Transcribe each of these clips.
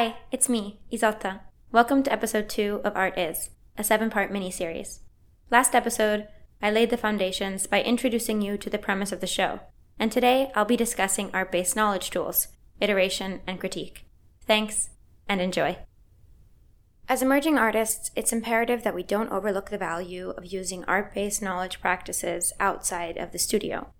Hi, it's me, Isotta. Welcome to episode 2 of Art Is, a seven part mini series. Last episode, I laid the foundations by introducing you to the premise of the show, and today I'll be discussing art based knowledge tools, iteration, and critique. Thanks, and enjoy. As emerging artists, it's imperative that we don't overlook the value of using art based knowledge practices outside of the studio.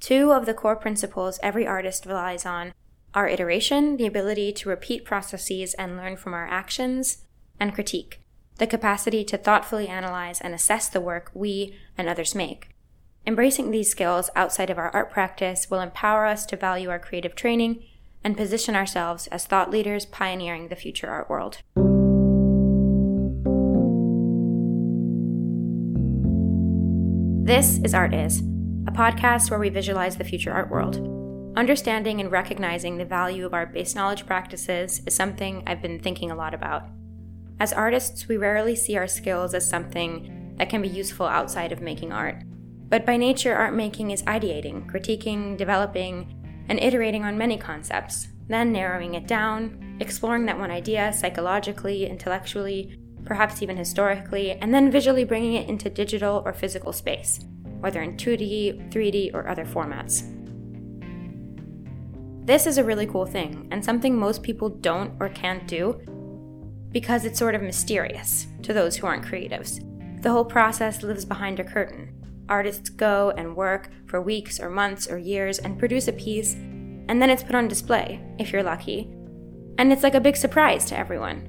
Two of the core principles every artist relies on are iteration, the ability to repeat processes and learn from our actions, and critique, the capacity to thoughtfully analyze and assess the work we and others make. Embracing these skills outside of our art practice will empower us to value our creative training and position ourselves as thought leaders pioneering the future art world. This is Art Is, a podcast where we visualize the future art world. Understanding and recognizing the value of our base knowledge practices is something I've been thinking a lot about. As artists, we rarely see our skills as something that can be useful outside of making art. But by nature, art making is ideating, critiquing, developing, and iterating on many concepts, then narrowing it down, exploring that one idea psychologically, intellectually, perhaps even historically, and then visually bringing it into digital or physical space, whether in 2D, 3D, or other formats. This is a really cool thing, and something most people don't or can't do because it's sort of mysterious to those who aren't creatives. The whole process lives behind a curtain. Artists go and work for weeks or months or years and produce a piece, and then it's put on display, if you're lucky. And it's like a big surprise to everyone.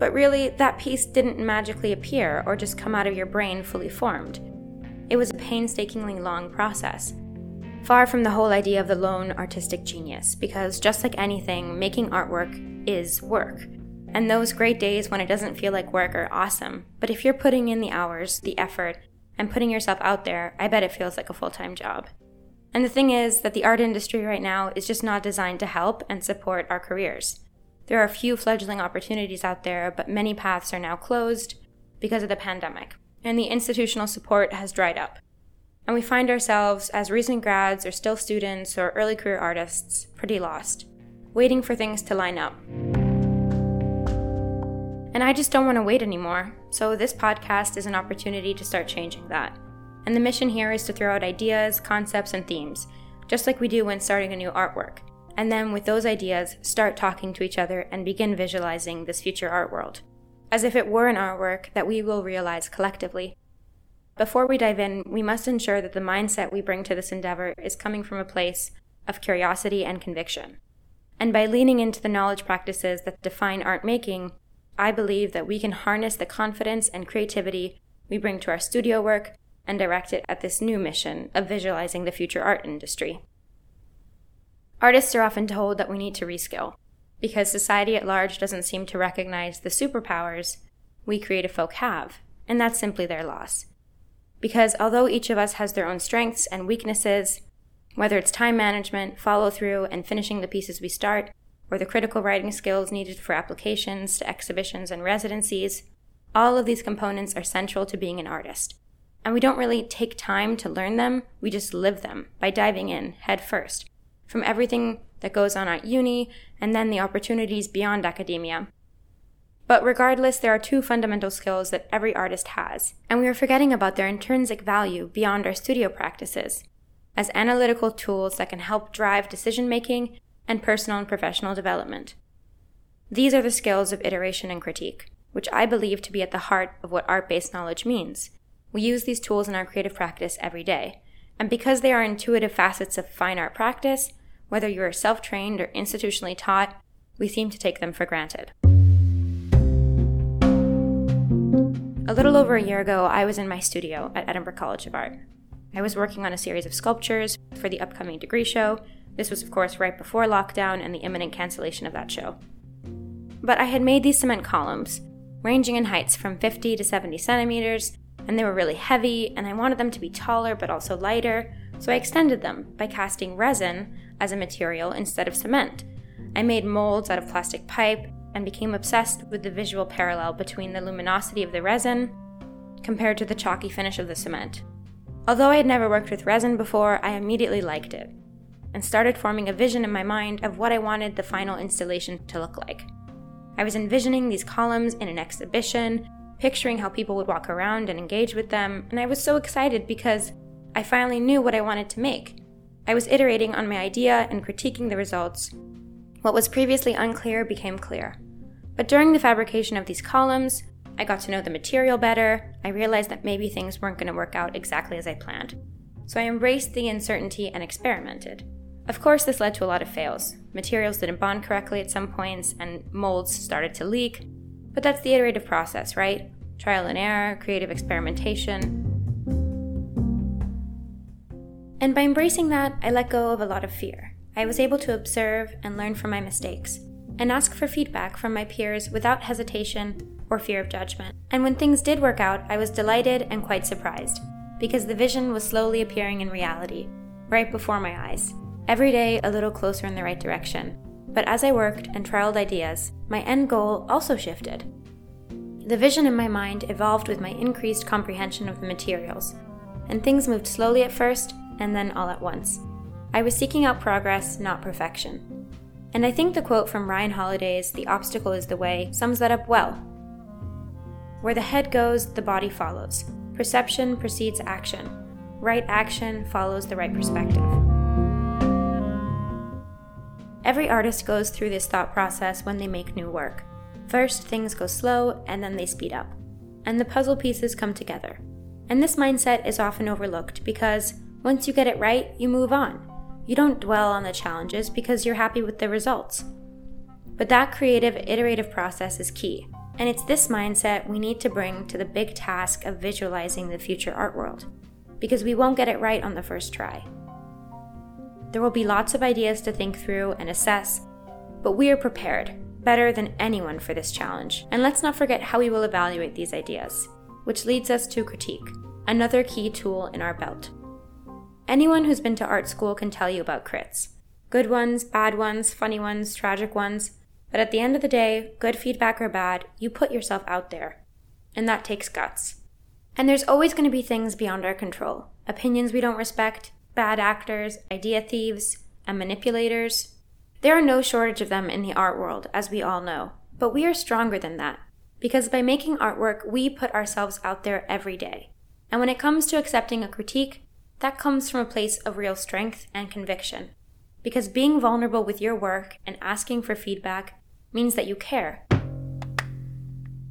But really, that piece didn't magically appear or just come out of your brain fully formed. It was a painstakingly long process Far from the whole idea of the lone artistic genius, because just like anything, making artwork is work. And those great days when it doesn't feel like work are awesome. But if you're putting in the hours, the effort, and putting yourself out there, I bet it feels like a full time job. And the thing is that the art industry right now is just not designed to help and support our careers. There are a few fledgling opportunities out there, but many paths are now closed because of the pandemic, and the institutional support has dried up and we find ourselves, as recent grads or still students or early career artists, pretty lost, waiting for things to line up. And I just don't want to wait anymore, so this podcast is an opportunity to start changing that. And the mission here is to throw out ideas, concepts, and themes, just like we do when starting a new artwork. And then, with those ideas, start talking to each other and begin visualizing this future art world. As if it were an artwork that we will realize collectively before we dive in, we must ensure that the mindset we bring to this endeavor is coming from a place of curiosity and conviction. And by leaning into the knowledge practices that define art making, I believe that we can harness the confidence and creativity we bring to our studio work and direct it at this new mission of visualizing the future art industry. Artists are often told that we need to reskill, because society at large doesn't seem to recognize the superpowers we creative folk have, and that's simply their loss. Because although each of us has their own strengths and weaknesses, whether it's time management, follow through, and finishing the pieces we start, or the critical writing skills needed for applications to exhibitions and residencies, all of these components are central to being an artist. And we don't really take time to learn them, we just live them by diving in head first, from everything that goes on at uni and then the opportunities beyond academia, but regardless, there are two fundamental skills that every artist has, and we are forgetting about their intrinsic value beyond our studio practices as analytical tools that can help drive decision making and personal and professional development. These are the skills of iteration and critique, which I believe to be at the heart of what art based knowledge means. We use these tools in our creative practice every day, and because they are intuitive facets of fine art practice, whether you are self trained or institutionally taught, we seem to take them for granted. A little over a year ago, I was in my studio at Edinburgh College of Art. I was working on a series of sculptures for the upcoming degree show. This was, of course, right before lockdown and the imminent cancellation of that show. But I had made these cement columns, ranging in heights from 50 to 70 centimeters, and they were really heavy, and I wanted them to be taller but also lighter, so I extended them by casting resin as a material instead of cement. I made molds out of plastic pipe and became obsessed with the visual parallel between the luminosity of the resin compared to the chalky finish of the cement. Although I had never worked with resin before, I immediately liked it and started forming a vision in my mind of what I wanted the final installation to look like. I was envisioning these columns in an exhibition, picturing how people would walk around and engage with them, and I was so excited because I finally knew what I wanted to make. I was iterating on my idea and critiquing the results. What was previously unclear became clear. But during the fabrication of these columns, I got to know the material better. I realized that maybe things weren't going to work out exactly as I planned. So I embraced the uncertainty and experimented. Of course, this led to a lot of fails. Materials didn't bond correctly at some points, and molds started to leak. But that's the iterative process, right? Trial and error, creative experimentation. And by embracing that, I let go of a lot of fear. I was able to observe and learn from my mistakes, and ask for feedback from my peers without hesitation or fear of judgment. And when things did work out, I was delighted and quite surprised, because the vision was slowly appearing in reality, right before my eyes. Every day, a little closer in the right direction. But as I worked and trialed ideas, my end goal also shifted. The vision in my mind evolved with my increased comprehension of the materials, and things moved slowly at first and then all at once. I was seeking out progress, not perfection. And I think the quote from Ryan Holiday's The Obstacle is the Way sums that up well. Where the head goes, the body follows. Perception precedes action. Right action follows the right perspective. Every artist goes through this thought process when they make new work. First, things go slow, and then they speed up. And the puzzle pieces come together. And this mindset is often overlooked because once you get it right, you move on. You don't dwell on the challenges because you're happy with the results. But that creative, iterative process is key. And it's this mindset we need to bring to the big task of visualizing the future art world. Because we won't get it right on the first try. There will be lots of ideas to think through and assess, but we are prepared, better than anyone for this challenge. And let's not forget how we will evaluate these ideas, which leads us to critique, another key tool in our belt. Anyone who's been to art school can tell you about crits good ones, bad ones, funny ones, tragic ones. But at the end of the day, good feedback or bad, you put yourself out there. And that takes guts. And there's always going to be things beyond our control opinions we don't respect, bad actors, idea thieves, and manipulators. There are no shortage of them in the art world, as we all know. But we are stronger than that. Because by making artwork, we put ourselves out there every day. And when it comes to accepting a critique, that comes from a place of real strength and conviction. Because being vulnerable with your work and asking for feedback means that you care.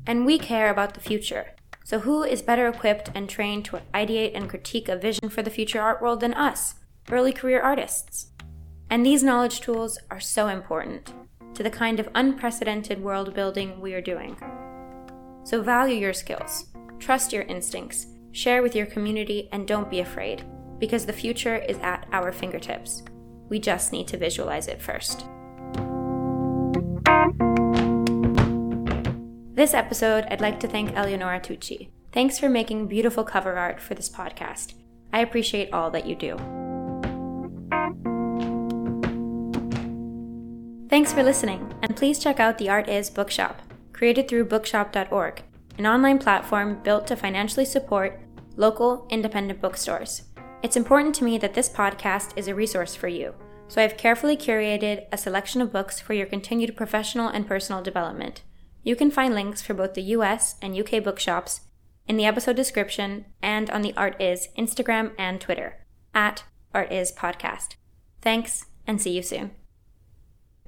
And we care about the future. So, who is better equipped and trained to ideate and critique a vision for the future art world than us, early career artists? And these knowledge tools are so important to the kind of unprecedented world building we are doing. So, value your skills, trust your instincts, share with your community, and don't be afraid, because the future is at our fingertips. We just need to visualize it first. This episode, I'd like to thank Eleonora Tucci. Thanks for making beautiful cover art for this podcast. I appreciate all that you do. Thanks for listening, and please check out the Art Is Bookshop, created through bookshop.org, an online platform built to financially support local, independent bookstores. It's important to me that this podcast is a resource for you, so I've carefully curated a selection of books for your continued professional and personal development. You can find links for both the US and UK bookshops in the episode description and on the Art Is Instagram and Twitter at Art Is Podcast. Thanks and see you soon.